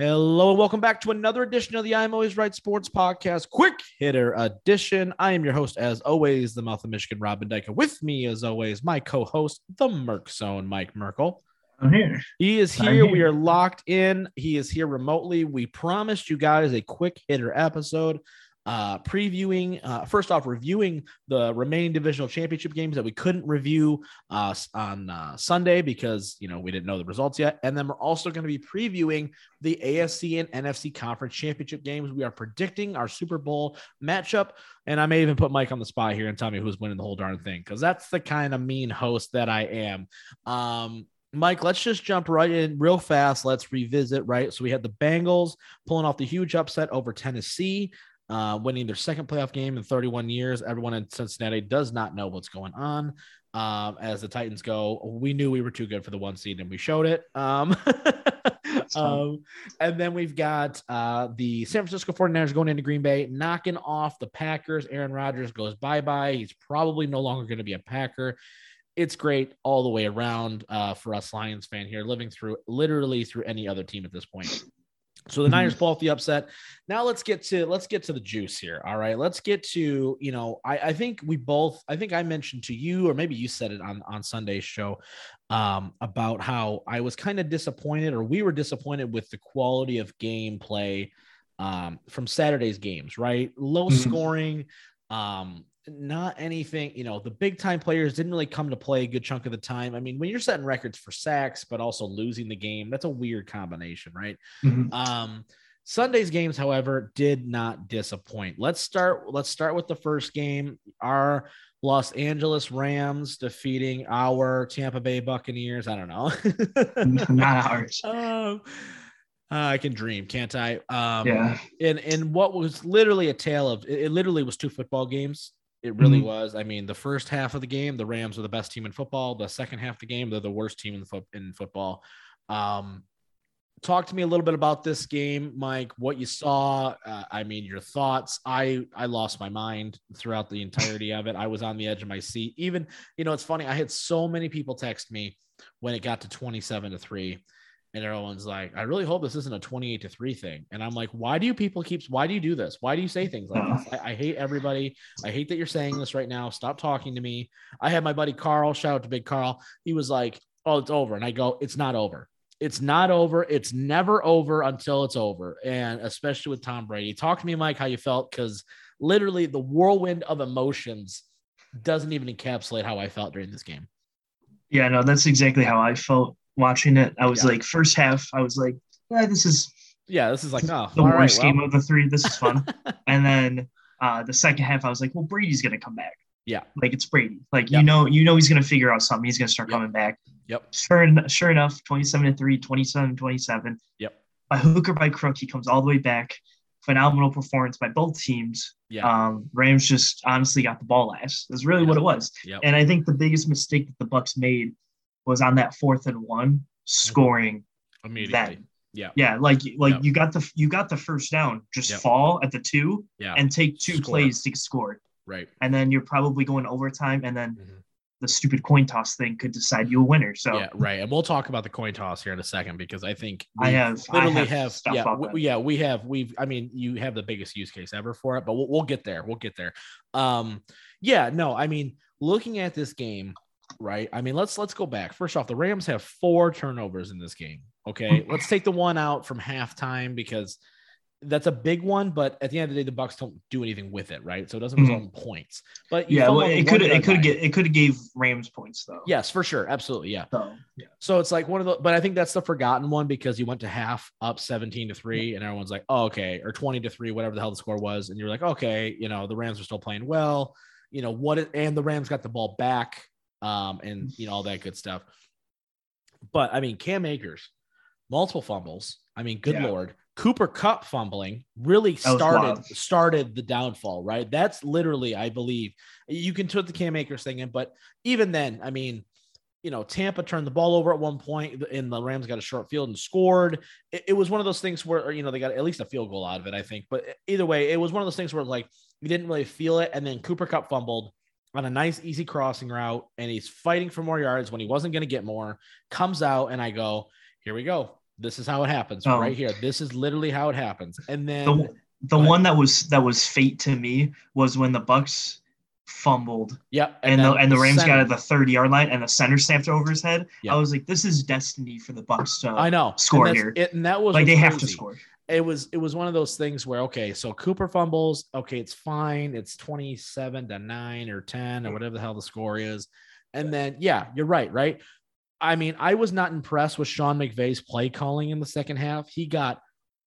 Hello and welcome back to another edition of the I'm Always Right Sports Podcast, quick hitter edition. I am your host, as always, the mouth of Michigan, Robin Dyke. With me, as always, my co-host, the Merc Zone, Mike Merkel. I'm here. He is here. here. We are locked in. He is here remotely. We promised you guys a quick hitter episode uh, previewing, uh, first off, reviewing the remaining divisional championship games that we couldn't review uh, on uh, Sunday because, you know, we didn't know the results yet. And then we're also going to be previewing the AFC and NFC conference championship games. We are predicting our Super Bowl matchup. And I may even put Mike on the spot here and tell me who's winning the whole darn thing because that's the kind of mean host that I am. Um, Mike, let's just jump right in real fast. Let's revisit, right? So we had the Bengals pulling off the huge upset over Tennessee uh, winning their second playoff game in 31 years. Everyone in Cincinnati does not know what's going on. Um, as the Titans go, we knew we were too good for the one seed and we showed it. Um, um, and then we've got uh, the San Francisco 49ers going into Green Bay, knocking off the Packers. Aaron Rodgers goes bye bye. He's probably no longer going to be a Packer. It's great all the way around uh, for us Lions fan here, living through literally through any other team at this point. So the mm-hmm. Niners pull off the upset. Now let's get to let's get to the juice here. All right, let's get to you know I, I think we both I think I mentioned to you or maybe you said it on on Sunday's show um, about how I was kind of disappointed or we were disappointed with the quality of gameplay um, from Saturday's games. Right, low mm-hmm. scoring. Um, not anything, you know, the big time players didn't really come to play a good chunk of the time. I mean, when you're setting records for sacks, but also losing the game, that's a weird combination, right? Mm-hmm. Um, Sunday's games, however, did not disappoint. Let's start. Let's start with the first game. Our Los Angeles Rams defeating our Tampa Bay Buccaneers. I don't know. not ours. Um, uh, I can dream, can't I? Um, yeah. And and what was literally a tale of it, it literally was two football games it really mm-hmm. was. I mean, the first half of the game, the Rams were the best team in football. The second half of the game, they're the worst team in, fo- in football. Um, talk to me a little bit about this game, Mike. What you saw. Uh, I mean, your thoughts. I I lost my mind throughout the entirety of it. I was on the edge of my seat. Even you know, it's funny. I had so many people text me when it got to twenty-seven to three and everyone's like, I really hope this isn't a 28 to 3 thing. And I'm like, why do you people keep why do you do this? Why do you say things like this? I, I, hate everybody. I hate that you're saying this right now. Stop talking to me. I had my buddy Carl, shout out to Big Carl. He was like, Oh, it's over. And I go, It's not over. It's not over. It's never over until it's over. And especially with Tom Brady. Talk to me, Mike, how you felt, because literally the whirlwind of emotions doesn't even encapsulate how I felt during this game. Yeah, no, that's exactly how I felt watching it. I was yeah. like, first half, I was like, yeah, this is yeah, this is like oh, the worst right, well. game of the three. This is fun. and then uh, the second half, I was like, well, Brady's gonna come back. Yeah, like it's Brady. Like yep. you know, you know he's gonna figure out something. He's gonna start yep. coming back. Yep. Sure, sure enough, 27 to 3, 27 27. Yep. By hook or by crook, he comes all the way back. Phenomenal performance by both teams. Yeah. Um, Rams just honestly got the ball last. That's really yep. what it was. Yep. And I think the biggest mistake that the Bucks made was on that fourth and one scoring immediately. Then. Yeah. Yeah. Like like you got the you got the first down. Just yep. fall at the two yeah. and take two score. plays to score. Right. And then you're probably going overtime and then mm-hmm. the stupid coin toss thing could decide you a winner. So yeah, right. And we'll talk about the coin toss here in a second because I think I have literally I have, have yeah, we, yeah, we have we've I mean you have the biggest use case ever for it, but we'll, we'll get there. We'll get there. Um yeah, no, I mean looking at this game, right? I mean, let's let's go back. First off, the Rams have four turnovers in this game. Okay, let's take the one out from halftime because that's a big one. But at the end of the day, the Bucks don't do anything with it, right? So it doesn't mm-hmm. result in points. But yeah, well, it could it could get it could have gave Rams points though. Yes, for sure, absolutely, yeah. So yeah. So it's like one of the, but I think that's the forgotten one because you went to half up seventeen to three, and everyone's like, oh, okay, or twenty to three, whatever the hell the score was, and you're like, okay, you know, the Rams are still playing well. You know what? It, and the Rams got the ball back um, and you know all that good stuff. But I mean, Cam Akers, multiple fumbles. I mean, good yeah. lord, Cooper Kupp fumbling really started started the downfall. Right, that's literally, I believe, you can put the Cam Akers thing in, but even then, I mean, you know, Tampa turned the ball over at one point, and the Rams got a short field and scored. It, it, was one of those things where you know they got at least a field goal out of it, I think. But either way, it was one of those things where like you didn't really feel it, and then Cooper Kupp fumbled on a nice, easy crossing route, and he's fighting for more yards when he wasn't going to get more. Comes out, and I go, here we go. This is how it happens Oh. right here. This is literally how it happens. And then The the one that was that was fate to me was when the Bucks fumbled yep, and, the and the Rams center- got at the 30 yard line and the center snapped over his head. Yeah. I was like, this is destiny for the Bucks to I know score and here. It, and that was like they have to score. It was it was one of those things where okay so cooper fumbles. Okay it's fine. It's 27 to 9 or 10 or whatever the hell the score is. And then yeah you're right right? I mean i was not impressed with sean mcvay's play calling in the second half. He got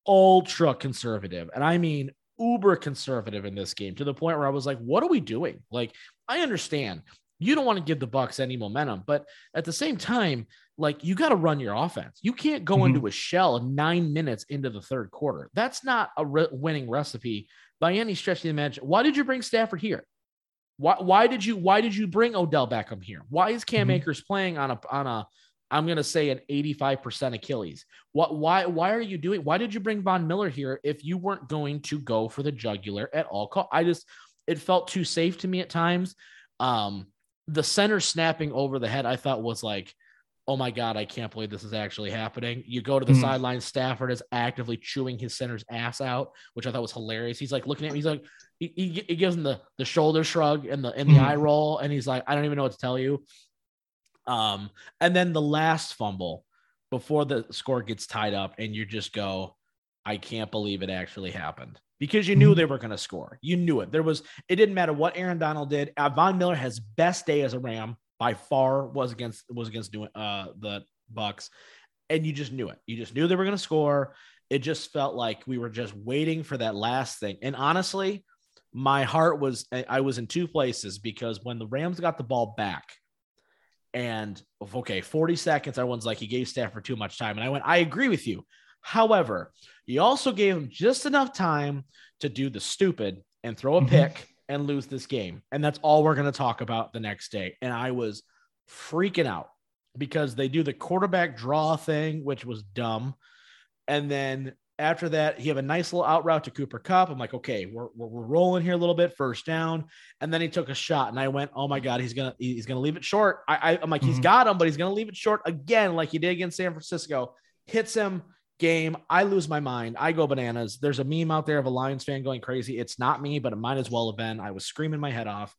ultra conservative and i mean uber conservative in this game to the point where i was like what are we doing? Like i understand you don't want to give the bucks any momentum but at the same time like you got to run your offense. You can't go Mhm. into a shell nine minutes into the third quarter. That's not a re- winning recipe by any stretch of the imagination. Why did you bring Stafford here? Why, why did you why did you bring Odell Beckham here? Why is Cam Mhm. Akers playing on a on a I'm gonna say an 85% Achilles? What why why are you doing why did you bring Von Miller here if you weren't going to go for the jugular at all cost? I just it felt too safe to me at times. Um the center snapping over the head, I thought was like oh my god, I can't believe this is actually happening. You go to the Mhm. sideline, Stafford is actively chewing his center's ass out, which I thought was hilarious. He's like looking at me, he's like, he, he, he gives him the the shoulder shrug and the and the Mhm. eye roll, and he's like, I don't even know what to tell you. Um, and then the last fumble before the score gets tied up, and you just go, I can't believe it actually happened. Because you knew Mhm. they were going to score. You knew it. There was, it didn't matter what Aaron Donald did. Uh, Von Miller has best day as a Ram by far was against was against doing uh the Bucks, and you just knew it. You just knew they were going to score. It just felt like we were just waiting for that last thing. And honestly, my heart was I I was in two places because when the Rams got the ball back, and okay, 40 seconds, everyone's like he gave Stafford too much time, and I went, I agree with you. However, he also gave him just enough time to do the stupid and throw a Mhm. pick and lose this game. And that's all we're going to talk about the next day. And I was freaking out because they do the quarterback draw thing, which was dumb. And then after that, he have a nice little out route to Cooper Kupp. I'm like, okay, we're, we're, we're rolling here a little bit, first down. And then he took a shot, and I went, oh my god, he's gonna he's gonna leave it short. I, I I'm like, he's Mhm. got him, but he's gonna leave it short again, like he did against San Francisco. Hits him. Game. I lose my mind. I go bananas. There's a meme out there of a Lions fan going crazy. It's not me, but it might as well have been. I was screaming my head off.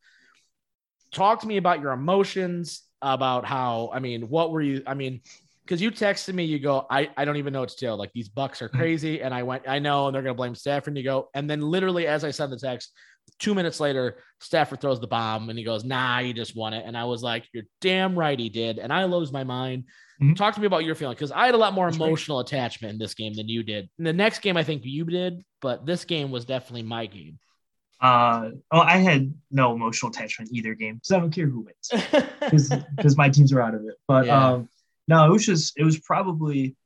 Talk to me about your emotions, about how, I mean, what were you, I mean, because you texted me, you go, I, I don't even know what to tell. Like these Bucks are mm-hmm. crazy. And I went, I know, and they're going to blame Stafford. And you go, and then literally as I sent the text, two minutes later, Stafford throws the bomb and he goes, nah, you just won it. And I was like, you're damn right he did. And I lose my mind. Mhm. Talk to me about your feeling because I had a lot more That's great. emotional attachment in this game than you did. In the next game, I think you did, but this game was definitely my game. Uh, oh, I had no emotional attachment either game because I don't care who wins because my teams are out of it. But Yeah. um, no, it was just it was probably.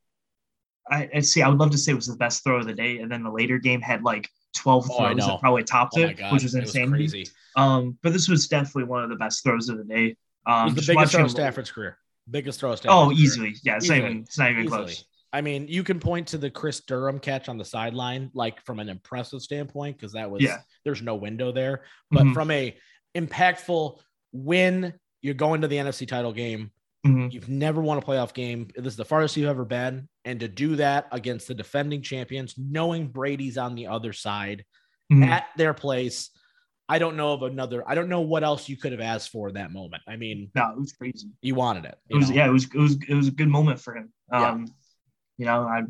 I, I see. I would love to say it was the best throw of the day, and then the later game had like twelve Oh, I throws that probably topped oh it, which was insane. crazy. Um, but this was definitely one of the best throws of the day. Um, it was just the biggest throw of Stafford's career. Biggest throw of Stafford's Oh, career. easily. Yeah, it's not even. It's not even Easily. close. I mean, you can point to the Chris Durham catch on the sideline, like from an impressive standpoint, because that was Yeah. there's no window there. But Mhm. from a impactful win, you're going to the NFC title game. Mhm. You've never won a playoff game. This is the farthest you've ever been. And to do that against the defending champions, knowing Brady's on the other side Mhm. at their place, I don't know of another. I don't know what else you could have asked for in that moment. I mean, No, it was crazy. you wanted it. It was know? yeah, it was it was it was a good moment for him. Yeah. Um, you know, I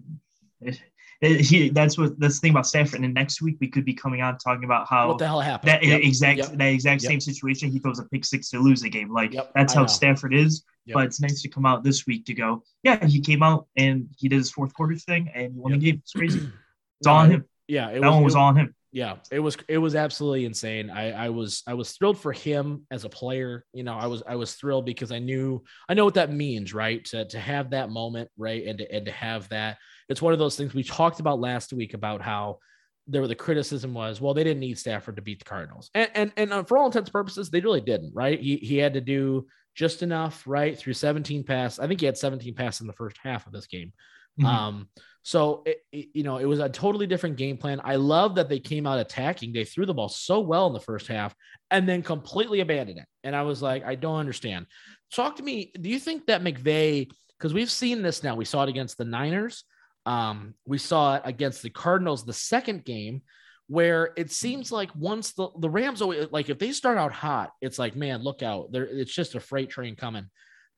it, it- he that's what that's the thing about Stafford. And then next week we could be coming out talking about how What the hell happened? that Yep, exact yep. that exact Yep. same situation. He throws a pick six to lose the game. Like that's I how know. Stafford is. Yep. But it's nice to come out this week to go. Yeah, he came out and he did his fourth quarter thing and he won Yep. the game. It's crazy. It's all on him. Yeah, it that one was it- all on him. yeah it was it was absolutely insane i i was i was thrilled for him as a player you know i was i was thrilled because i knew i know what that means right to to have that moment right and to, and to have that it's one of those things we talked about last week about how there were the criticism was well they didn't need stafford to beat the cardinals and and, and uh, for all intents and purposes they really didn't right he he had to do just enough right through 17 passes i think he had 17 passes in the first half of this game Mhm. um, so it, it- you know, it was a totally different game plan. I love that they came out attacking. They threw the ball so well in the first half and then completely abandoned it. And I was like, I don't understand. Talk to me. Do you think that McVay because we've seen this now. We saw it against the Niners. Um, we saw it against the Cardinals the second game, where it seems like once the, the Rams always like if they start out hot, it's like, man, look out. There it's just a freight train coming.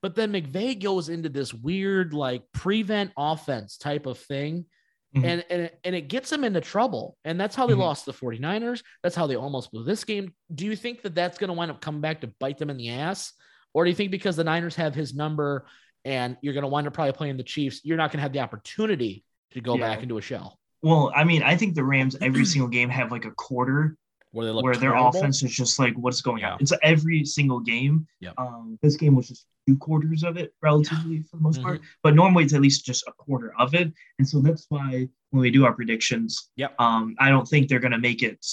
But then McVay goes into this weird like prevent offense type of thing. Mm-hmm. And, and, it, and it gets them into trouble. And that's how they mm-hmm. lost the 49ers. That's how they almost blew this game. Do you think that that's going to wind up coming back to bite them in the ass? Or do you think because the Niners have his number and you're going to wind up probably playing the Chiefs, you're not going to have the opportunity to go yeah. back into a shell? Well, I mean, I think the Rams every single game have like a quarter where they look where their offense is just like what's going yeah. on. It's every single game. Yeah. Um, this game was just two quarters of it, relatively yeah. for the most mm-hmm. part. But normally it's at least just a quarter of it, and so that's why when we do our predictions, yep. Um, I don't think they're gonna make it.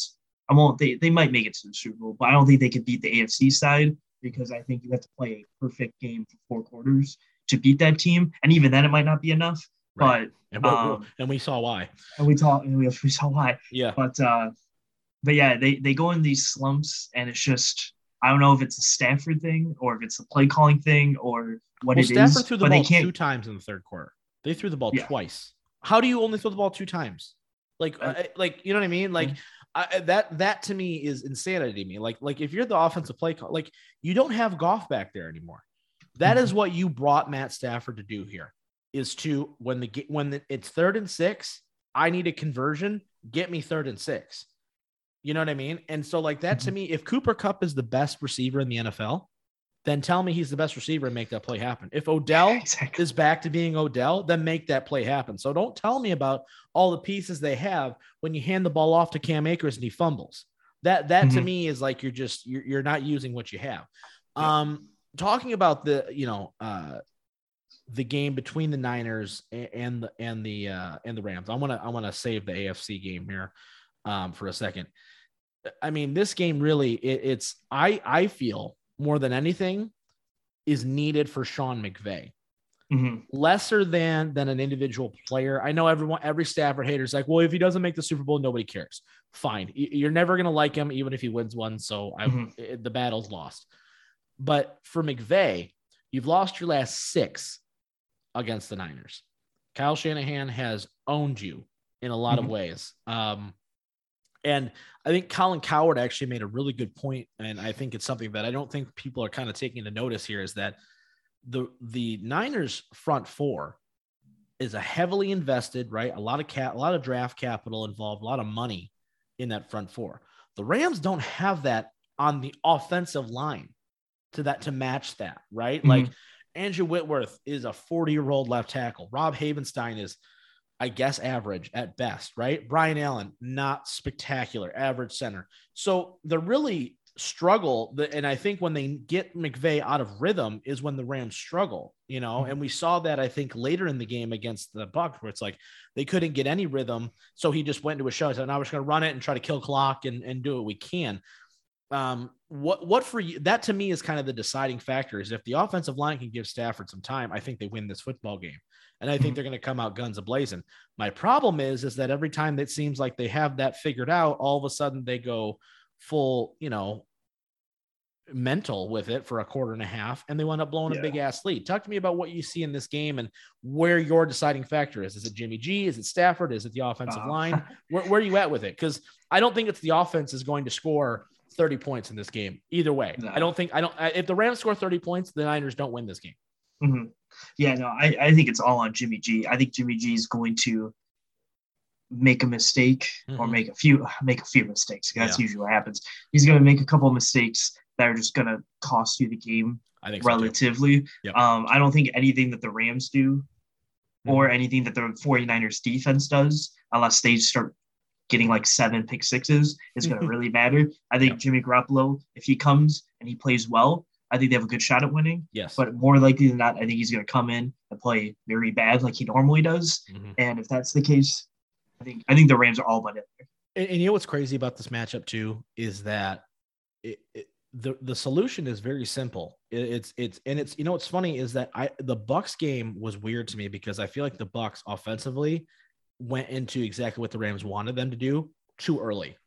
I won't. They they might make it to the Super Bowl, but I don't think they could beat the AFC side because I think you have to play a perfect game for four quarters to beat that team, and even then it might not be enough. Right. But and, um, and we saw why. And we talked and we, we saw why. Yeah. But uh, but yeah, they they go in these slumps, and it's just I don't know if it's a Stafford thing or if it's a play calling thing or what well, it Stafford is, threw the ball two times in the third quarter. They threw the ball yeah. twice. How do you only throw the ball two times? Like, uh, like you know what I mean? Like. I, that that to me is insanity to me. Like, like if you're the offensive play call, like you don't have Goff back there anymore. That mm-hmm. is what you brought Matt Stafford to do here. Is to when the when the, it's third and six, I need a conversion. Get me third and six. You know what I mean? And so, like that to mm-hmm. me, if Cooper Kupp is the best receiver in the NFL, then tell me he's the best receiver and make that play happen. If Odell exactly. is back to being Odell, then make that play happen. So don't tell me about all the pieces they have when you hand the ball off to Cam Akers and he fumbles. That that mm-hmm. to me is like you're just you're, you're not using what you have. Yeah. Um, talking about the you know uh, the game between the Niners and the and the uh, and the Rams. I want to I want to save the AFC game here um, for a second. I mean, this game really it, it's I I feel more than anything is needed for Sean McVay. Mm-hmm. Lesser than than an individual player. I know everyone, every Stafford hater is like, well, if he doesn't make the Super Bowl, nobody cares. Fine, you're never gonna like him, even if he wins one. So I, mm-hmm. it, the battle's lost. But for McVay, you've lost your last six against the Niners. Kyle Shanahan has owned you in a lot mm-hmm. of ways. Um, and I think Colin Cowherd actually made a really good point, and I think it's something that I don't think people are kind of taking the notice here is that the the Niners front four is a heavily invested, right? A lot of cat, a lot of draft capital involved, a lot of money in that front four. The Rams don't have that on the offensive line to that to match that, right? Mm-hmm. Like Andrew Whitworth is a 40 year old left tackle. Rob Havenstein is I guess average at best, right? Brian Allen, not spectacular, average center. So the really struggle, and I think when they get McVay out of rhythm is when the Rams struggle, you know. Mm-hmm. And we saw that I think later in the game against the Bucs, where it's like they couldn't get any rhythm, so he just went into a show. So now we're just going to run it and try to kill clock and and do what we can. Um, what what for you? That to me is kind of the deciding factor. Is if the offensive line can give Stafford some time, I think they win this football game and I think mm-hmm. they're going to come out guns ablazing. My problem is, is that every time it seems like they have that figured out, all of a sudden they go full, you know, mental with it for a quarter and a half, and they wind up blowing yeah. a big ass lead. Talk to me about what you see in this game and where your deciding factor is. Is it Jimmy G? Is it Stafford? Is it the offensive uh, line? Where, where, are you at with it? Because I don't think it's the offense is going to score 30 points in this game either way. No. I don't think I don't. If the Rams score 30 points, the Niners don't win this game. Mm-hmm. Yeah, no, I, I think it's all on Jimmy G. I think Jimmy G is going to make a mistake mm-hmm. or make a few make a few mistakes. That's yeah. usually what happens. He's going to make a couple of mistakes that are just going to cost you the game. I think relatively. So yep. Um, I don't think anything that the Rams do mm-hmm. or anything that the 49ers defense does, unless they start getting like seven pick sixes, is going to really matter. I think yep. Jimmy Garoppolo, if he comes and he plays well, I think they have a good shot at winning. Yes. But more likely than not, I think he's going to come in and play very bad like he normally does. Mm-hmm. And if that's the case, I think I think the Rams are all but it. And, and you know what's crazy about this matchup too is that it, it, the the solution is very simple. It, it's it's and it's you know what's funny is that I the Bucks game was weird to me because I feel like the Bucks offensively went into exactly what the Rams wanted them to do too early.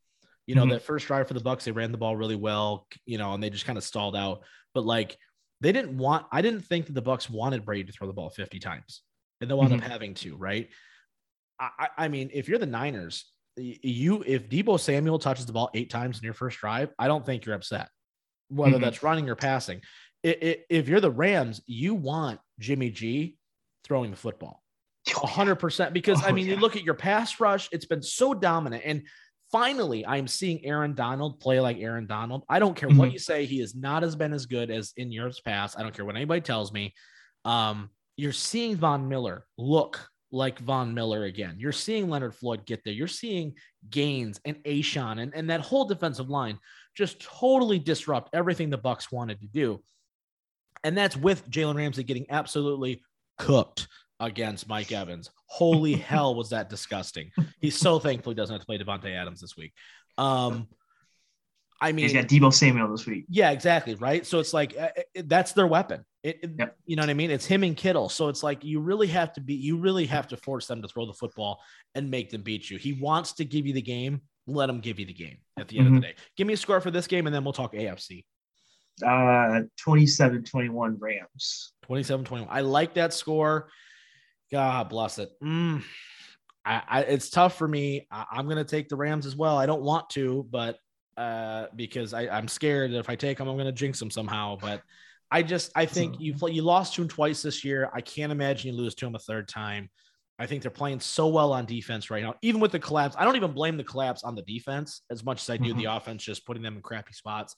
You know, mm-hmm. that first drive for the Bucks, they ran the ball really well, you know, and they just kind of stalled out. But like they didn't want. I didn't think that the Bucks wanted Brady to throw the ball 50 times, and they wound Mhm. up having to. Right. I, I mean, if you're the Niners, you if Deebo Samuel touches the ball eight times in your first drive, I don't think you're upset, whether Mhm. that's running or passing. I- I- if you're the Rams, you want Jimmy G throwing the football a hundred percent. Because I Oh, mean, you look at your pass rush; it's been so dominant, and finally, I'm seeing Aaron Donald play like Aaron Donald. I don't care what Mhm. you say; he has not as been as good as in years past. I don't care what anybody tells me. Um, you're seeing Von Miller look like Von Miller again. You're seeing Leonard Floyd get there. You're seeing Gaines and A'Shawn and, and that whole defensive line just totally disrupt everything the Bucks wanted to do. And that's with Jalen Ramsey getting absolutely cooked against Mike Evans. Holy hell, was that disgusting? He's so thankful he doesn't have to play Davante Adams this week. Um, I mean, He's got Deebo Samuel this week. yeah, exactly. Right. So it's like uh, it- that's their weapon. It, it- Yep. You know what I mean? It's him and Kittle. So it's like you really have to be, you really have to force them to throw the football and make them beat you. He wants to give you the game. Let him give you the game at the end of the day. Give me a score for this game and then we'll talk AFC. Uh 27-21 Rams. 27 21. I like that score. God bless it. Mm, I, I, it's tough for me. I, I'm going to take the Rams as well. I don't want to, but uh, because I, I'm scared that if I take them, I'm going to jinx them somehow. But I just, I think you play, you lost to them twice this year. I can't imagine you lose to them a third time. I think they're playing so well on defense right now, even with the collapse. I don't even blame the collapse on the defense as much as I do the offense, just putting them in crappy spots.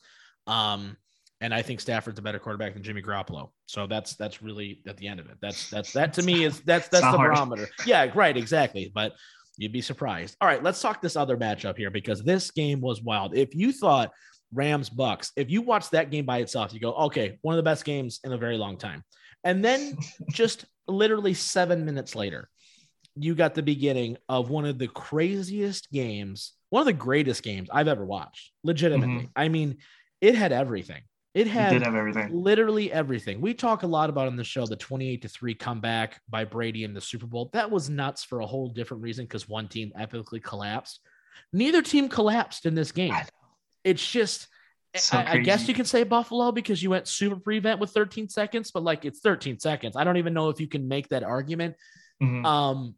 Um, and I think Stafford's a better quarterback than Jimmy Garoppolo. So that's that's really at the end of it. That's that's that to me is that's that's the hard. barometer. Yeah, right, exactly. But you'd be surprised. All right, let's talk this other matchup here because this game was wild. If you thought Rams Bucks, if you watched that game by itself, you go, okay, one of the best games in a very long time. And then just literally seven minutes later, you got the beginning of one of the craziest games, one of the greatest games I've ever watched. Legitimately. Mm-hmm. I mean, it had everything. It had have everything. literally everything. We talk a lot about on the show the 28 to 3 comeback by Brady in the Super Bowl. That was nuts for a whole different reason because one team epically collapsed. Neither team collapsed in this game. It's just So I, I guess you can say Buffalo because you went super prevent with 13 seconds, but like it's 13 seconds. I don't even know if you can make that argument. Mhm. Um,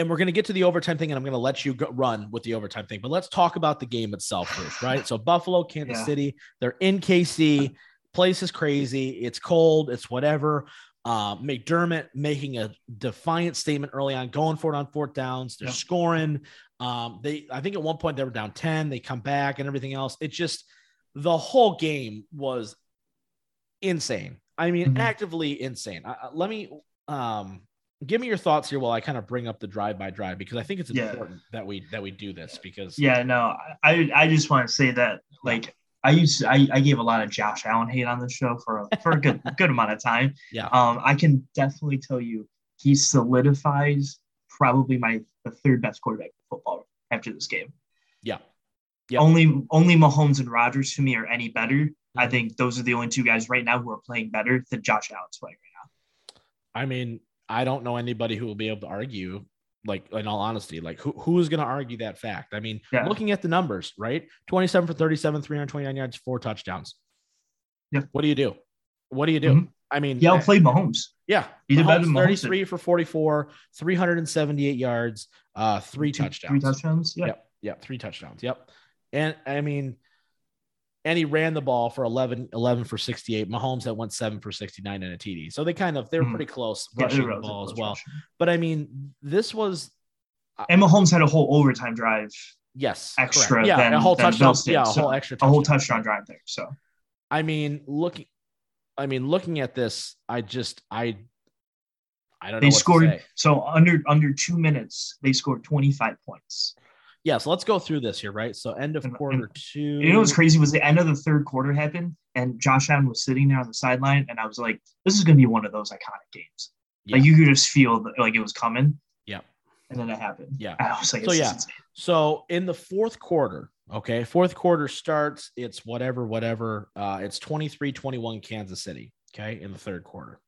and we're going to get to the overtime thing, and I'm going to let you go, run with the overtime thing. But let's talk about the game itself first, right? So Buffalo, Kansas Yeah. City, they're in KC. Place is crazy. It's cold. It's whatever. Uh, McDermott making a defiant statement early on, going for it on fourth downs. They're scoring. Um, they, I think at one point they were down 10. They come back and everything else. It just the whole game was insane. I mean, Mhm. actively insane. Let me um give me your thoughts here while I kind of bring up the drive by drive because I think it's Yeah. important that we that we do this because Yeah, no, I I just want to say that like I used to, I, I gave a lot of Josh Allen hate on the show for a, for a good good amount of time. Yeah. Um, I can definitely tell you he solidifies probably my the third best quarterback in football after this game. yeah. yeah Only only Mahomes and Rodgers to me are any better. I Mhm. think those are the only two guys right now who are playing better than Josh Allen's playing right now I mean, I don't know anybody who will be able to argue, like in all honesty, like who who's going to argue that fact? I mean, Yeah. looking at the numbers, right? 27 for 37, 329 yards, four touchdowns. Yeah. What do you do? What do you do? Mhm. I mean, now. He outplayed Mahomes. yeah, He did better Mahomes, than Mahomes 33 for 44, 378 yards, uh, three Two- touchdowns. Three touchdowns. Yeah. Yep. Yep. Three touchdowns. Yep. And I mean, and he ran the ball for 11, 11 for 68. Mahomes that went seven for 69 and a TD. So they kind of, they were Mhm. pretty close rushing they're the ball as well. But I mean, this was, And Mahomes had a whole overtime drive, yes, extra correct. Yeah. than, a whole touchdown. Yeah. A so whole extra a whole touchdown. touchdown drive there. So I mean, looking, I mean, looking at this, I just, I, I don't know. they what to scored so under under two minutes they scored 25 points Yeah. So let's go through this here, right? So end of And- quarter two. you know what's crazy was the end of the third quarter happened and josh allen was sitting there on the sideline and i was like this is going to be one of those iconic games Yeah. like you could just feel that, like it was coming Yeah. and then it happened Yeah. i was like So, yeah. insane. So in the fourth quarter, okay, fourth quarter starts, it's whatever, whatever. Uh, it's 23 21 Kansas City, okay, in the third quarter.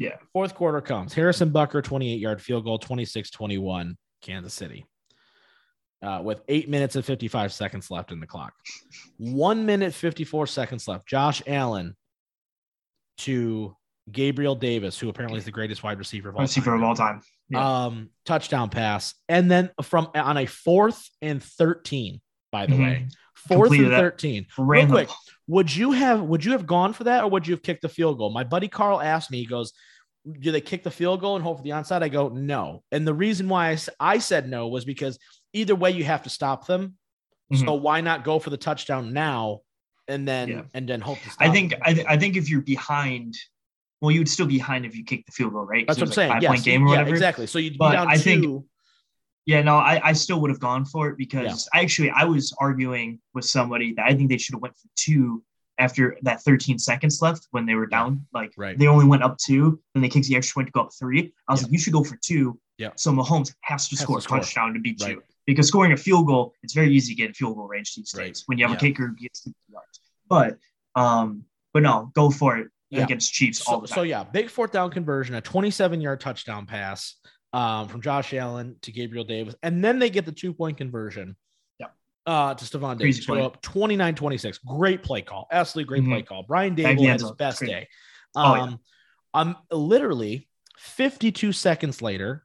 Yeah. Fourth quarter comes Harrison Butker, 28 yard field goal, 26 21, Kansas City. Uh, with eight minutes and 55 seconds left in the clock. One minute, 54 seconds left. Josh Allen to Gabriel Davis, who apparently is the greatest wide receiver of all receiver time. of all time. Yeah. Um, touchdown pass, and then from on a fourth and thirteen. By the Mhm. way, fourth Completed and thirteen. Real quick, would you have would you have gone for that, or would you have kicked the field goal? My buddy Carl asked me. He goes, "Do they kick the field goal and hope for the onside?" I go, "No." And the reason why I said no was because either way you have to stop them. So mm-hmm. why not go for the touchdown now, and then Yeah. and then hope to stop I think? I, th- I think if you're behind, well, you would still be behind if you kick the field goal, right? That's what I'm was saying. like Yes, Five point game or yeah, whatever. exactly. So you'd be down I think- two. Yeah, no, I, I still would have gone for it because actually I was arguing with somebody that I think they should have went for two after that 13 seconds left when they were down. Like Right. they only went up two, then they kicked the extra point to go up three. I was Yeah. like, you should go for two. Yeah. So Mahomes has to Has score a score. touchdown to beat Right. you. Because scoring a field goal, it's very easy to get in field goal range these days Right. when you have Yeah. a kicker who gets 50 yards. But um, but no, go for it Yeah. against Chiefs all So, the time. so yeah, big fourth down conversion, a 27 yard touchdown pass um, from Josh Allen to Gabriel Davis, and then they get the two point conversion. Uh, to Stefon Crazy Diggs go up 29 26. Great play call. Absolutely great Mhm. play call. Brian Daboll had his best Great. day. Oh, yeah. Um, I'm literally 52 seconds later.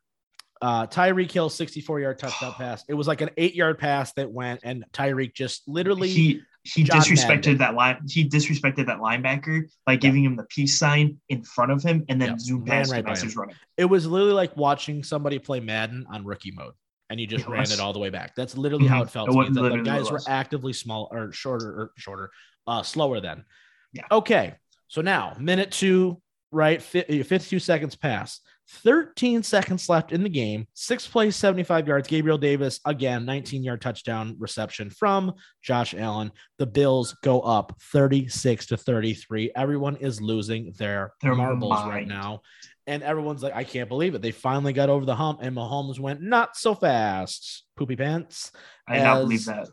Uh, Tyreek Hill 64 yard touchdown pass. It was like an eight yard pass that went, and Tyreek just literally he he John disrespected Madden. that line. He disrespected that linebacker by giving him the peace sign in front of him and then Yeah. zoom past right him as he's running. it was literally like watching somebody play Madden on rookie mode, and you just It ran was. it all the way back. That's literally how Mhm. it felt It to me. that The literally what it guys were actively small or shorter or shorter, uh, slower than. Yeah. Okay, so now minute two, right? Fi- 52 seconds pass. 13 seconds left in the game. Six plays, 75 yards. Gabriel Davis again, 19 yard touchdown reception from Josh Allen. The Bills go up 36 to 33. Everyone is losing their, Their marbles right now. And everyone's like, I can't believe it. They finally got over the hump, and Mahomes went not so fast. Poopy pants. I did not believe that.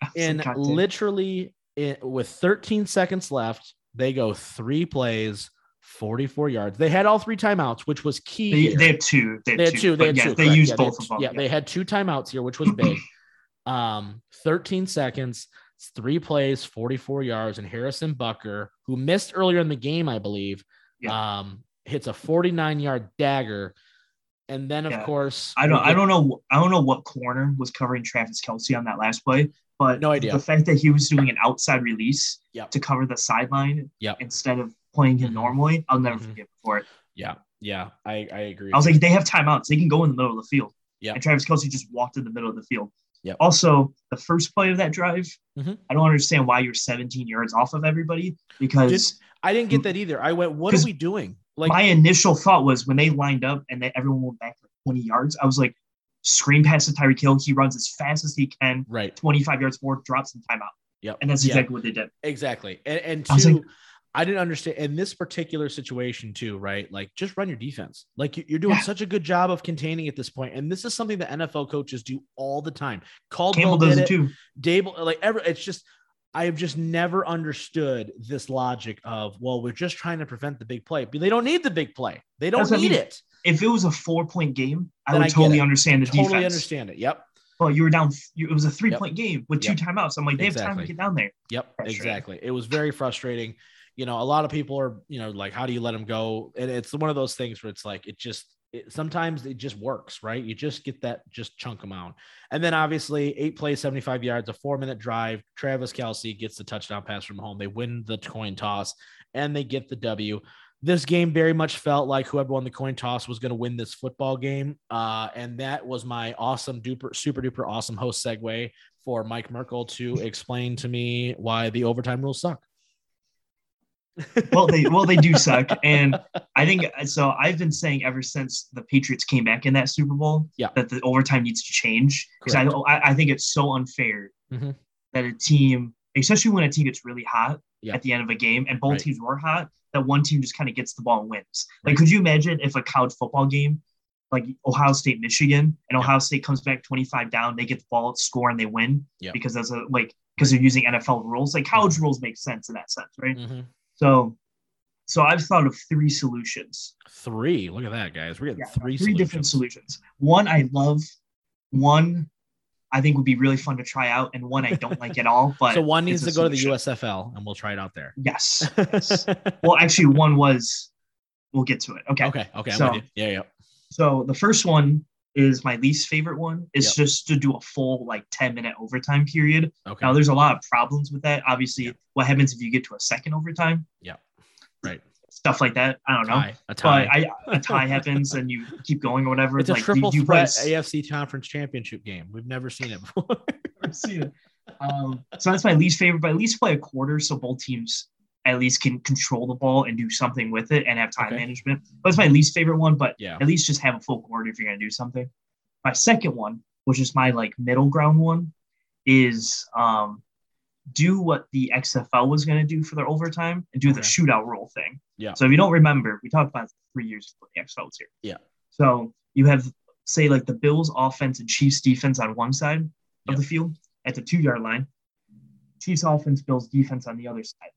I was In like, "God damn." literally, in, with 13 seconds left, they go three plays, 44 yards. They had all three timeouts, which was key. they, they had two. They had, They had two. They had yeah, two. They correct. used yeah, both of them. Yeah, they had two timeouts here, which was big. um, 13 seconds, three plays, 44 yards, and Harrison Butker, who missed earlier in the game, I believe, um, hits a 49 yard dagger. And then, of Yeah. course, I don't. I don't know. I don't know what corner was covering Travis Kelce on that last play, but No idea. The fact that he was doing an outside release Yep. to cover the sideline Yep. instead of playing him normally, I'll never Mhm. forget before it. Yeah, yeah, I, I agree. I was like, they have timeouts. They can go in the middle of the field. Yeah. And Travis Kelce just walked in the middle of the field. Yep. Also, the first play of that drive, Mhm. I don't understand why you're 17 yards off of everybody because I didn't get that either. I went, what are we doing? Like, my initial thought was when they lined up and they, everyone went back like 20 yards, I was like, screen pass to Tyreek Hill. He runs as fast as he can, right. 25 yards forward, drops in timeout. Yep. And that's exactly what they did. Exactly. And, and I two, like- I didn't understand in this particular situation too, right? Like just run your defense. Like you- you're doing Yeah. such a good job of containing at this point. And this is something that NFL coaches do all the time. Caldwell Campbell does did it too. Daboll, like ever, it's just I have just never understood this logic of well, we're just trying to prevent the big play, but they don't need the big play. They don't what I need mean. it. If it was a four point game, I Then would I totally understand the Totally defense. understand it. Yep. Well, you were down, it was a three point game with two Yep. timeouts. I'm like, they have time to get down there. Yep, exactly. It was very frustrating. You know, a lot of people are, you know, like, how do you let them go? And it's one of those things where it's like, it just, it, sometimes it just works, right? You just get that just chunk amount. And then obviously, eight plays, 75 yards, a four minute drive. Travis Kelce gets the touchdown pass from home. They win the coin toss and they get the W. This game very much felt like whoever won the coin toss was going to win this football game. Uh, and that was my awesome, duper, super duper awesome host segue for Mike Merkel to explain to me why the overtime rules suck. Well, they well they do suck, and I think so. I've been saying ever since the Patriots came back in that Super Bowl, Yeah. that the overtime needs to change because I, I think it's so unfair Mhm. that a team, especially when a team gets really hot Yeah. at the end of a game, and both Right. teams were hot, that one team just kind of gets the ball and wins. Right. Like, could you imagine if a college football game? Like Ohio State, Michigan, and Ohio State comes back 25 down, they get the ball, score, and they win Yeah. because that's a like because they're using NFL rules. Like college rules make sense in that sense, right? Mhm. So, so I've thought of three solutions. Three. Look at that, guys. We're getting Yeah, three, three different solutions. One I love. One I think would be really fun to try out, and one I don't like at all. But so one needs to go a to the. USFL, and we'll try it out there. Yes. yes. well, actually, one was. We'll get to it. Okay. Okay. Okay. So-. Yeah. Yeah. So the first one is my least favorite one. It's Yep. just to do a full like ten minute overtime period. Okay. Now, there's a lot of problems with that. Obviously, Yeah. what happens if you get to a second overtime? Yeah. Right. Stuff like that. I don't know. tie. A tie. But I, a tie happens and you keep going or whatever. it's a like, you- triple you, threat play- AFC Conference Championship game. We've never seen it before. I've seen it. Um, so that's my least favorite, but at least play a quarter so both teams at least can control the ball and do something with it and have time Okay. management. That's my least favorite one, but yeah. at least just have a full quarter if you're gonna do something. My second one, which is my like middle ground one, is um do what the XFL was gonna do for their overtime and do the shootout rule thing. Yeah. So if you don't remember, we talked about three years before the XFL was here. Yeah. So you have say like the Bills offense and Chiefs defense on one side of the field at the two yard line. Chiefs offense, Bills defense on the other side.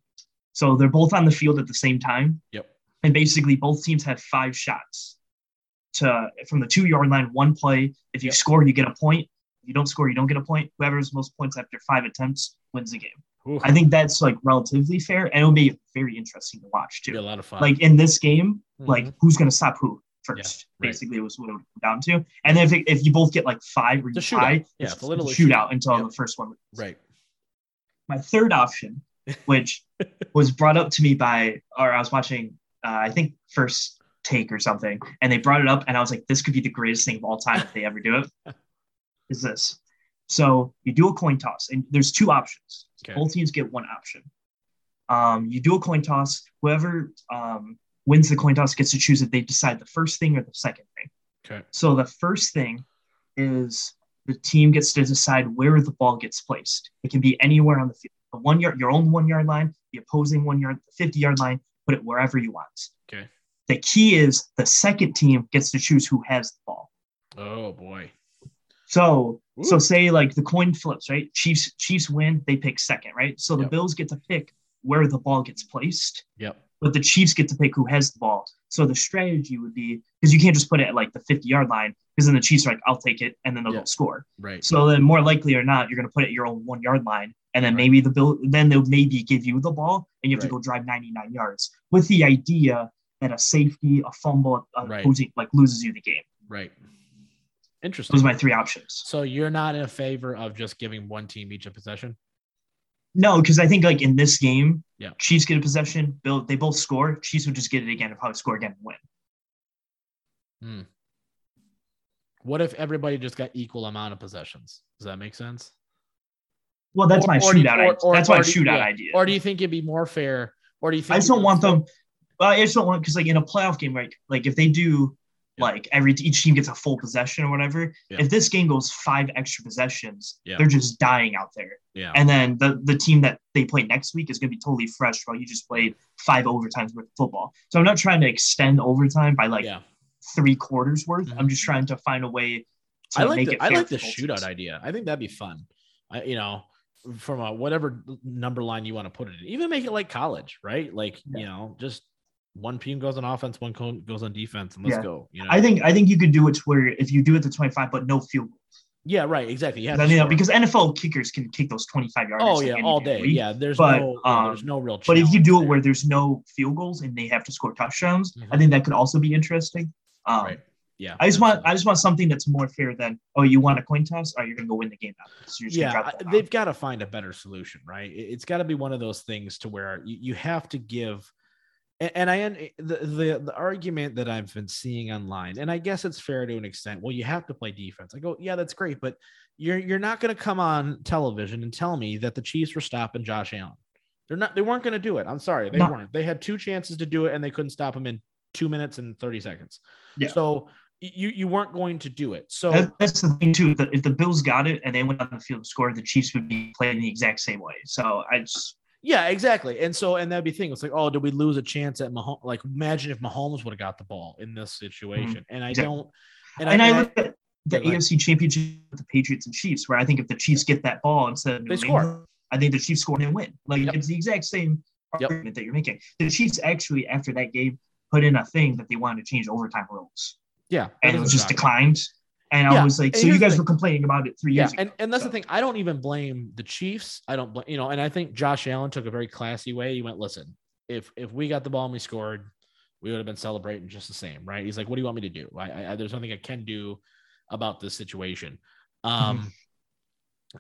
So they're both on the field at the same time. Yep. And basically both teams have five shots to from the two yard line, one play. If you Yep. score, you get a point. If you don't score, you don't get a point. Whoever has most points after five attempts wins the game. Ooh, I think that's like relatively fair, and it'll be very interesting to watch be a lot of fun. Like in this game, like Mhm. who's going to stop who first? right. Basically, it was what it would come down to. And then if, it, if you both get like five or you tie, Yeah, it's, it's a a shootout shootout. until Yep. the first one. right. My third option, which was brought up to me by, or I was watching, uh, I think First Take or something, and they brought it up, and I was like, this could be the greatest thing of all time if they ever do it. Is this? So you do a coin toss, and there's two options. Okay. Both teams get one option. Um, you do a coin toss. Whoever um, wins the coin toss gets to choose if they decide the first thing or the second thing. Okay. So the first thing is the team gets to decide where the ball gets placed. It can be anywhere on the field. The one yard, your own one yard line, the opposing one yard, the 50 yard line, put it wherever you want. Okay. The key is the second team gets to choose who has the ball. Oh boy. So so say like the coin flips, right? Chiefs Chiefs win, they pick second, right? So the Yep. Bills get to pick where the ball gets placed, Yep. but the Chiefs get to pick who has the ball. So the strategy would be because you can't just put it at like the 50 yard line because then the Chiefs are like, I'll take it, and then they'll score. Right. So then more likely or not, you're gonna put it at your own one yard line, and then maybe the bill then they'll maybe give you the ball and you have to go drive 99 yards with the idea that a safety, a fumble, a Right. opposing like loses you the game. Right. Interesting. Those are my three options. So you're not in favor of just giving one team each a possession? No, because I think like in this game, Yeah. Chiefs get a possession, Bill they both score. Chiefs would just get it again and probably score again and win. Hmm. What if everybody just got equal amount of possessions? Does that make sense? Well, that's Or- my or do you- shootout or- idea. or- That's my or do you- shootout yeah. idea. Or do you think it'd be more fair? Or do you think I just don't want them. Well, I just don't want because like in a playoff game, right? Like if they do Yeah. like every each team gets a full possession or whatever. Yeah. If this game goes five extra possessions, Yeah. they're just dying out there. Yeah. And then the the team that they play next week is going to be totally fresh while you just played five overtimes worth of football. So I'm not trying to extend overtime by like three quarters worth. Mhm. I'm just trying to find a way to I like make the, it. I like the shootout idea. I think that'd be fun. I, you know, from a whatever number line you want to put it in, even make it like college, right? Like Yeah. you know, just one team goes on offense, one goes on defense, and let's Yeah. go. You know, I think I think you could do it to where if you do it to 25, but no field goal. yeah, right, exactly. Yeah, I mean, because NFL kickers can kick those 25 yards. oh yeah, all day. Yeah, there's But, no, yeah, there's um, no real. But if you do it there. where there's no field goals and they have to score touchdowns, I Mhm. think that could also be interesting. Um, right, yeah, I just want I just want something that's more fair than oh you want a coin toss oh you're gonna go win the game now. So you're just gonna yeah, drop I- the ball. they've got to find a better solution, right? It- It's got to be one of those things to where you, you have to give. a- And I the, the the argument that I've been seeing online, and I guess it's fair to an extent. Well, you have to play defense. I go, yeah, that's great, but you're you're not going to come on television and tell me that the Chiefs were stopping Josh Allen. They're not. They weren't going to do it. I'm sorry, they No. weren't. They had two chances to do it, and they couldn't stop him in two minutes and thirty seconds. Yeah. So you you weren't going to do it. So That- that's the thing too. If the Bills got it and they went on the field and scored, the Chiefs would be playing the exact same way. So I just Yeah, exactly. And so, and that'd be thing. It's like, oh, did we lose a chance at Mahomes? Like, imagine if Mahomes would have got the ball in this situation. And I Mm-hmm. Exactly. don't. And, and, I, I, look at the Yeah, go ahead. AFC Championship with the Patriots and Chiefs, where I think if the Chiefs get that ball instead of They score. England, I think the Chiefs score and win. Like Yep. it's the exact same Yep. argument that you're making. The Chiefs actually after that game put in a thing that they wanted to change overtime rules, yeah, and it was just declined. And I was like, so you guys were complaining about it three Yeah, years ago. and, and that's so. the thing. I don't even blame the Chiefs. I don't blame you know, and I think Josh Allen took a very classy way. He went, listen, if if we got the ball and we scored, we would have been celebrating just the same, right? He's like, what do you want me to do? I, I there's nothing I can do about this situation. Um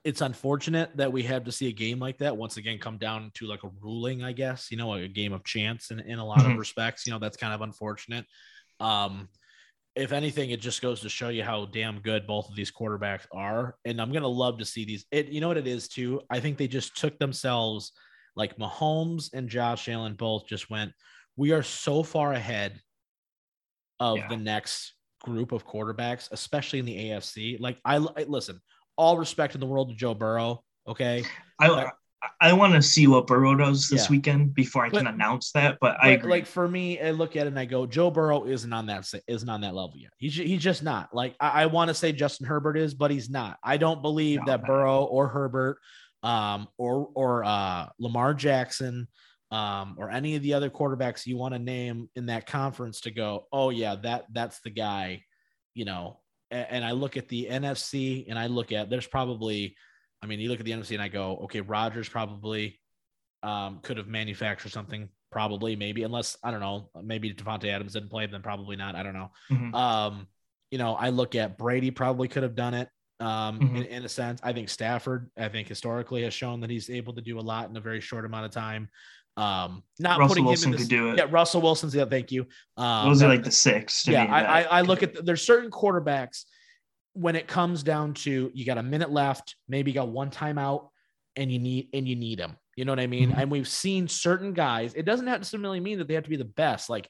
it's unfortunate that we have to see a game like that once again come down to like a ruling, I guess, you know, a game of chance in, in a lot of Mhm. respects. You know, that's kind of unfortunate. Um, if anything, it just goes to show you how damn good both of these quarterbacks are. And I'm gonna love to see these. It, you know what it is too. I think they just took themselves like Mahomes and Josh Allen both just went. We are so far ahead of Yeah. the next group of quarterbacks, especially in the AFC. Like I, I listen, all respect in the world to Joe Burrow. Okay, I I want to see what Burrow does this Yeah. weekend before I can But- announce that. But I agree. like for me, I look at it and I go, Joe Burrow isn't on that isn't on that level yet. He's he's just not. Like I, I want to say Justin Herbert is, but he's not. I don't believe that. Burrow or Herbert, um, or or uh, Lamar Jackson, um, or any of the other quarterbacks you want to name in that conference to go. Oh yeah, that that's the guy. You know, A- and I look at the NFC and I look at there's probably, I mean, you look at the NFC and I go, okay, Rodgers probably um, could have manufactured something, probably, maybe, unless I don't know, maybe Davante Adams didn't play, then probably not. I don't know. Mhm. Um, you know, I look at Brady probably could have done it. Um, Mhm. in, in a sense, I think Stafford, I think historically has shown that he's able to do a lot in a very short amount of time. Um, not Russell putting Wilson him in could this, do it. yeah, Russell Wilson's yeah, thank you. Um, Those are like the six. to yeah, I, I, I look at there's certain quarterbacks when it comes down to you got a minute left, maybe you got one timeout, and you need and you need them. You know what I mean? Mhm. And we've seen certain guys. It doesn't have to necessarily mean that they have to be the best. Like,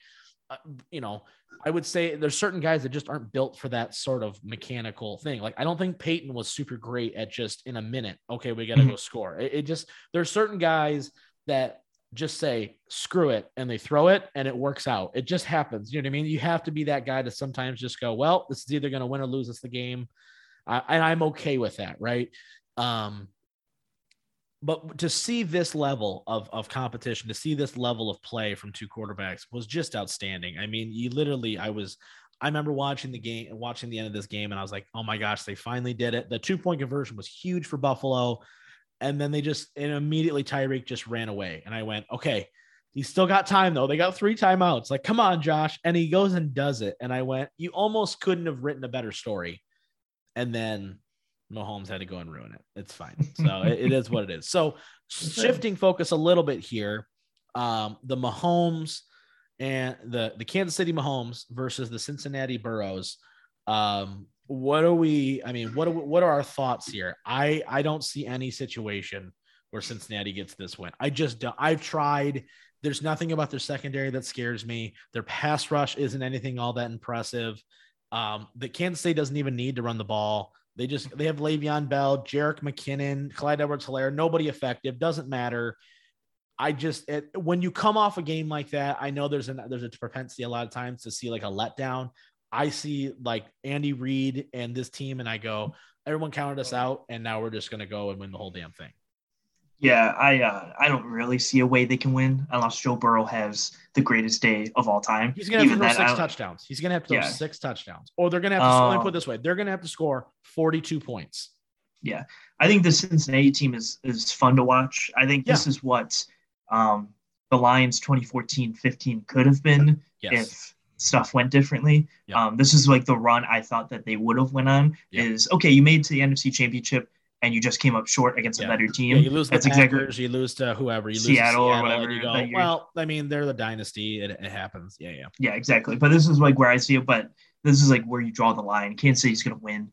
uh, you know, I would say there's certain guys that just aren't built for that sort of mechanical thing. Like, I don't think Peyton was super great at just in a minute. Okay, we got to Mhm. go score. It, it just there's certain guys that just say screw it and they throw it and it works out. It just happens. You know what I mean? You have to be that guy to sometimes just go, well, this is either going to win or lose us the game. I, and I'm okay with that. Right. Um, but to see this level of, of competition, to see this level of play from two quarterbacks was just outstanding. I mean, you literally, I was, I remember watching the game and watching the end of this game, and I was like, oh my gosh, they finally did it. The two point conversion was huge for Buffalo. And then they just, and immediately Tyreek just ran away. And I went, okay, he's still got time though. They got three timeouts. Like, come on, Josh. And he goes and does it. And I went, you almost couldn't have written a better story. And then Mahomes had to go and ruin it. It's fine. So it, it is what it is. So shifting focus a little bit here, um, the Mahomes and the the Kansas City Mahomes versus the Cincinnati Burrows. Um, what are we? I mean, what are, what are our thoughts here? I I don't see any situation where Cincinnati gets this win. I just don't. I've tried. There's nothing about their secondary that scares me. Their pass rush isn't anything all that impressive. Um, the Kansas State doesn't even need to run the ball. They just they have Le'Veon Bell, Jerick McKinnon, Clyde Edwards-Helaire. Nobody effective. Doesn't matter. I just it, when you come off a game like that, I know there's an there's a propensity a lot of times to see like a letdown. I see like Andy Reid and this team, and I go, everyone counted us out, and now we're just gonna go and win the whole damn thing. Yeah, I uh, I don't really see a way they can win unless Joe Burrow has the greatest day of all time. He's gonna have Even to throw six touchdowns. He's gonna have to throw Yeah. six touchdowns, or they're gonna have to. let me Oh. put it this way: they're gonna have to score 42 points. Yeah, I think the Cincinnati team is is fun to watch. I think this is what um, the Lions 2014-15 could have been Yes. if stuff went differently. Yeah. Um, this is like the run I thought that they would have went on. Yeah. Is okay, you made to the NFC Championship and you just came up short against Yeah. a better team. Yeah, you lose the That's exactly- Packers, you lose to whoever, you lose Seattle to or whatever you go, well, I mean, they're the dynasty. It, it happens. Yeah, yeah. Yeah, exactly. But this is like where I see it. But this is like where you draw the line. Kansas City's gonna win.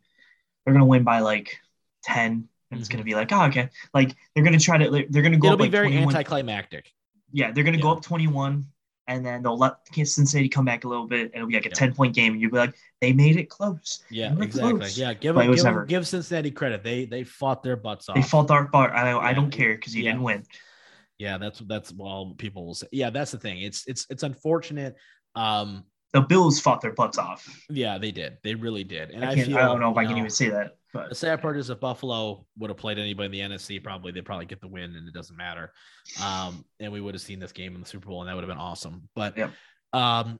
They're gonna win by like ten, and it's Mhm. gonna be like, oh, okay. Like they're gonna try to. like, They're gonna go It'll be like very 21. anticlimactic. Yeah, they're gonna go up twenty-one, and then they'll let Cincinnati come back a little bit, and it'll be like a Yeah. ten-point game, and you'll be like, they made it close. Yeah, exactly. close. Yeah, give them, never- give Cincinnati credit. They they fought their butts off. They fought our bar. I, I don't care because you Yeah. didn't win. Yeah, that's that's well, people will say. Yeah, that's the thing. It's it's it's unfortunate. Um, The Bills fought their butts off. yeah, they did. They really did. And I, I, feel, I don't know if I can even say that, The but sad part is if Buffalo would have played anybody in the NFC, probably they'd probably get the win and it doesn't matter. Um, and we would have seen this game in the Super Bowl and that would have been awesome. But Yep. um,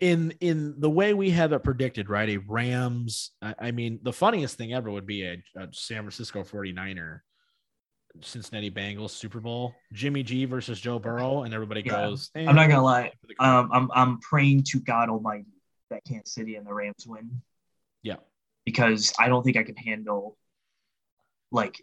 in in the way we have it predicted, right? A Rams. I, I mean, the funniest thing ever would be a, a, San Francisco 49er, Cincinnati Bengals Super Bowl, Jimmy G versus Joe Burrow, and everybody Yeah. goes. I'm not gonna lie. the crown." Um, I'm I'm praying to God Almighty that Kansas City and the Rams win. Yeah. Because I don't think I can handle like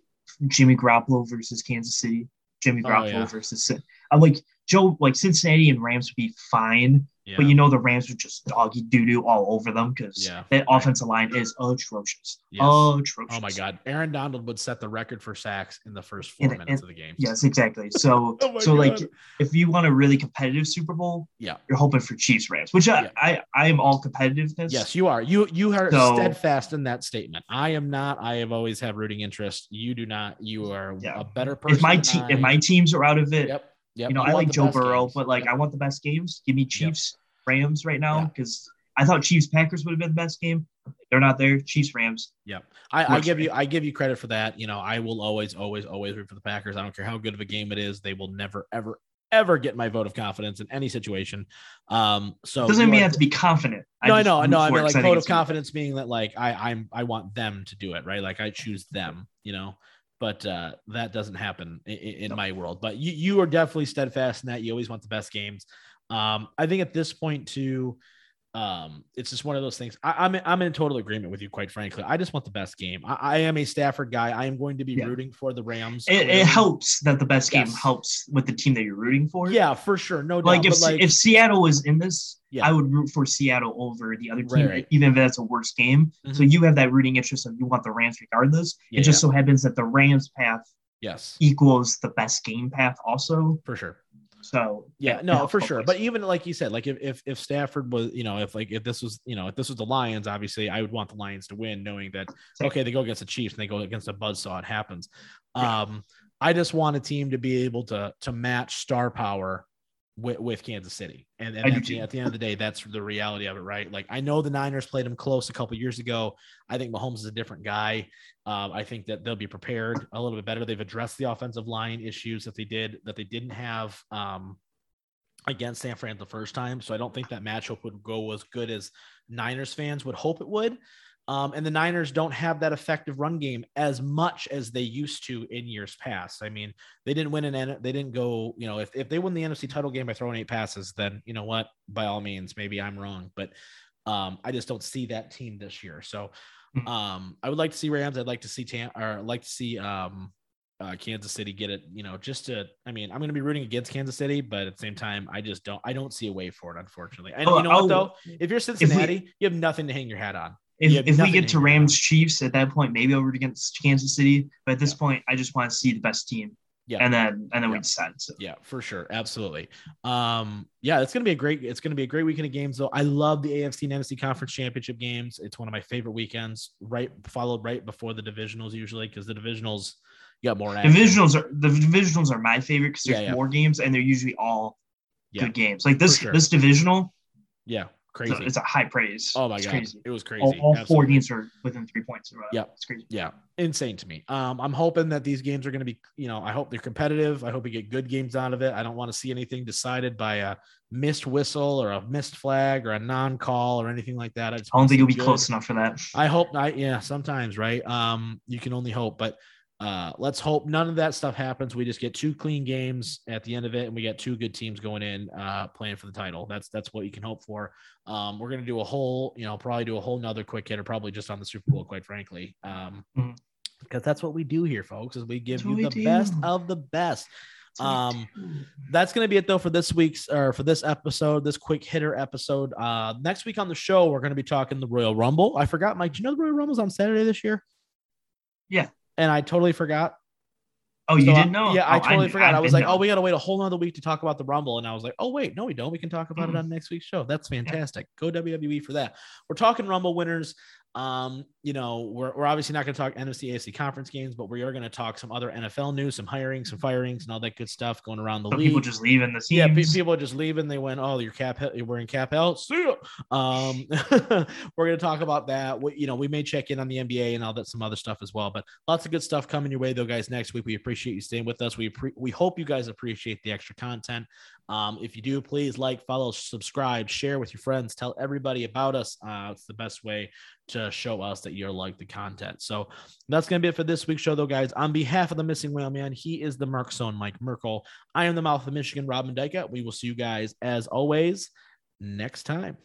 Jimmy Garoppolo versus Kansas City, Jimmy Oh, yeah. versus I'm like Joe, like Cincinnati and Rams would be fine, yeah. but you know the Rams would just doggy doo doo all over them because Yeah. that offensive line is atrocious. Yes. Atrocious. Oh my God, Aaron Donald would set the record for sacks in the first four And- minutes and- of the game. Yes, exactly. So Oh so like if you want a really competitive Super Bowl, Yeah. you're hoping for Chiefs Rams, which Yeah. I, I I am all competitiveness. Yes, you are. You you are So- steadfast in that statement. I am not. I have always had rooting interest. You do not. You are Yeah. a better person. If my team if my teams are out of it, Yep. Yep. you know, You I like Joe Burrow, games. but like Yep. I want the best games. Give me Chiefs Rams right now Yeah. because I thought Chiefs Packers would have been the best game. They're not there. Chiefs Rams. I, I give you I give you credit for that. You know, I will always, always, always root for the Packers. I don't care how good of a game it is. They will never, ever, ever get my vote of confidence in any situation. Um, so Doesn't mean I have to be confident. no, I just know, no, I mean like I vote of confidence being that like I I'm I want them to do it, right? Like I choose them, you know. But uh, that doesn't happen in, in No. my world. But you you are definitely steadfast in that. You always want the best games. Um, I think at this point too, um, it's just one of those things. I, I'm I'm in total agreement with you, quite frankly. I just want the best game. I, I am a Stafford guy. I am going to be Yeah. rooting for the Rams. It, it helps that the best game Yes. helps with the team that you're rooting for. Yeah, for sure. No doubt. Like if like, if Seattle was in this, Yeah. I would root for Seattle over the other team, Right, even if that's a worse game. So Mhm. you have that rooting interest of you want the Rams regardless. Yeah, it just so happens that the Rams path yes, equals the best game path also. for sure. So Yeah, no, for both sure. But even like you said, like if, if if Stafford was, you know, if like if this was, you know, if this was the Lions, obviously I would want the Lions to win, knowing that okay, they go against the Chiefs and they go against a buzzsaw, it happens. Um, I just want a team to be able to to match star power with, with Kansas City. And, and at, the, at the end of the day, that's the reality of it, right? Like I know the Niners played them close a couple years ago. I think Mahomes is a different guy. Um, I think that they'll be prepared a little bit better. They've addressed the offensive line issues that they did that they didn't have um, against San Fran the first time. So I don't think that matchup would go as good as Niners fans would hope it would. Um, and the Niners don't have that effective run game as much as they used to in years past. I mean, they didn't win an N- they didn't go, you know, if, if they win the NFC title game by throwing eight passes, then you know what, by all means, maybe I'm wrong, but um, I just don't see that team this year. So Mhm. um, I would like to see Rams. I'd like to see Tam or I'd like to see um, uh, Kansas City get it, you know, just to, I mean, I'm going to be rooting against Kansas City, but at the same time, I just don't, I don't see a way for it, unfortunately. And Oh, you know what, I'll- though? If you're Cincinnati, you have nothing to hang your hat on. If, if we get to to hang your hat Rams Chiefs at that point, maybe I'll against Kansas City. But at this Yeah. point, I just want to see the best team. Yeah. And then and then Yeah. we decide. So. Yeah, for sure. Absolutely. Um, yeah, it's gonna be a great, it's gonna be a great weekend of games though. I love the AFC and NFC conference championship games. It's one of my favorite weekends, right followed right before the divisionals usually, because the divisionals you got more action. Divisionals are the divisionals are my favorite because there's more games and they're usually all good games. Like this sure. this divisional, Yeah, crazy. it's a high praise. oh my it's god, crazy. it was crazy. All, all four games are within three points. Uh, Yeah. it's crazy. Yeah, insane to me. Um, I'm hoping that these games are going to be, you know, I hope they're competitive. I hope we get good games out of it. I don't want to see anything decided by a missed whistle or a missed flag or a non-call or anything like that. I, just I don't think it'll be good- close enough for that. I hope not. Yeah, sometimes, right? Um, you can only hope, but uh, let's hope none of that stuff happens. We just get two clean games at the end of it, and we get two good teams going in, uh, playing for the title. That's that's what you can hope for. Um, we're gonna do a whole, you know, probably do a whole nother quick hitter, probably just on the Super Bowl, quite frankly. Um, Mhm. because that's what we do here, folks, is we give you the we best of the best. That's Um, that's going to be it though for this week's or for this episode, this quick hitter episode. Uh, next week on the show, we're going to be talking the Royal Rumble. I forgot, Mike. Do you know the Royal Rumble's on Saturday this year? Yeah. And I totally forgot. oh, you So I- didn't know? Yeah, I Oh, totally didn't- forgot. I, was didn't like, oh, we got to wait a whole nother week to talk about the Rumble. And I was like, oh, wait, no, we don't. We can talk about it Mhm. on next week's show. That's fantastic. Go WWE for that. We're talking Rumble winners. Um, you know, we're, we're obviously not going to talk NFC AFC conference games, but we are going to talk some other NFL news, some hiring, some firings, and all that good stuff going around the Some league. people just leaving the teams. yeah, pe- people are just leaving. They went, oh, your cap, you're wearing cap out. See ya. Um, we're going to talk about that. We, you know, we may check in on the NBA and all that, some other stuff as well. But lots of good stuff coming your way, though, guys. Next week, we appreciate you staying with us. We appre- we hope you guys appreciate the extra content. Um, if you do, please like, follow, subscribe, share with your friends, tell everybody about us. Uh, it's the best way to show us that you're like the content. So that's going to be it for this week's show, though, guys. On behalf of the missing whale man, he is the Mark Zone, Mike Merkel. I am the mouth of Michigan, Robin Dyka. We will see you guys as always next time.